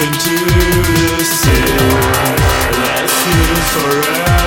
open to the sea. Let's live forever.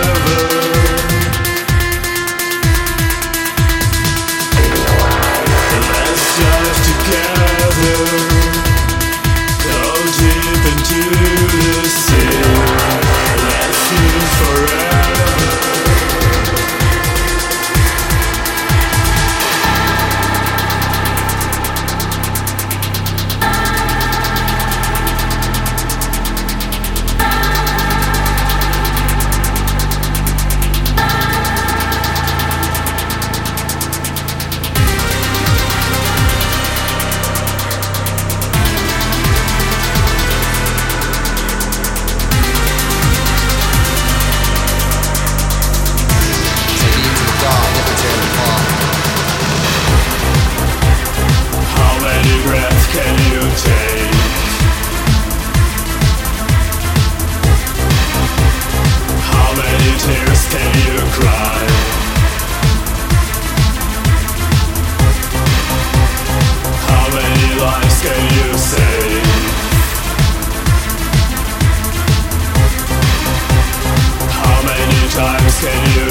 Can you.